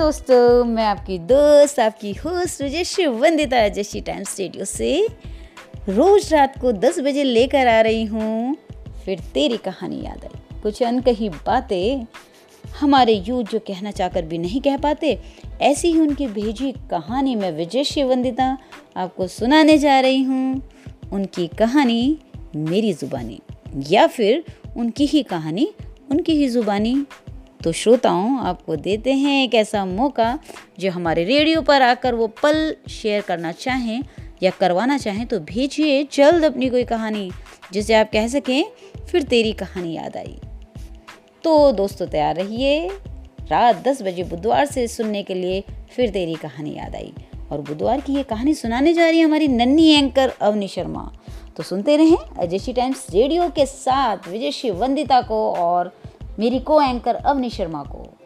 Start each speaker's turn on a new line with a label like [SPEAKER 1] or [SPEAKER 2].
[SPEAKER 1] दोस्तों, मैं आपकी दोस्त, आपकी होस्ट जशी वंदिता जशी टाइम स्टूडियो से रोज रात को 10 बजे लेकर आ रही हूँ। फिर तेरी कहानी याद आई। कुछ अनकही बातें हमारे यूथ जो कहना चाहकर भी नहीं कह पाते, ऐसी ही उनकी भेजी कहानी मैं विजय वंदिता आपको सुनाने जा रही हूँ। उनकी कहानी मेरी ज़ुबानी या फिर उनकी ही कहानी उनकी ही ज़ुबानी। तो श्रोताओं, आपको देते हैं एक ऐसा मौका जो हमारे रेडियो पर आकर वो पल शेयर करना चाहें या करवाना चाहें तो भेजिए जल्द अपनी कोई कहानी, जिसे आप कह सकें, फिर तेरी कहानी याद आई। तो दोस्तों, तैयार रहिए। रात 10 बजे बुधवार से सुनने के लिए फिर तेरी कहानी याद आई। और बुधवार की ये कहानी सुनाने जा रही है हमारी नन्ही एंकर अवनी शर्मा। तो सुनते रहें अजयशी टाइम्स रेडियो के साथ विजयशी वंदिता को और मेरी को एंकर अवनी शर्मा को।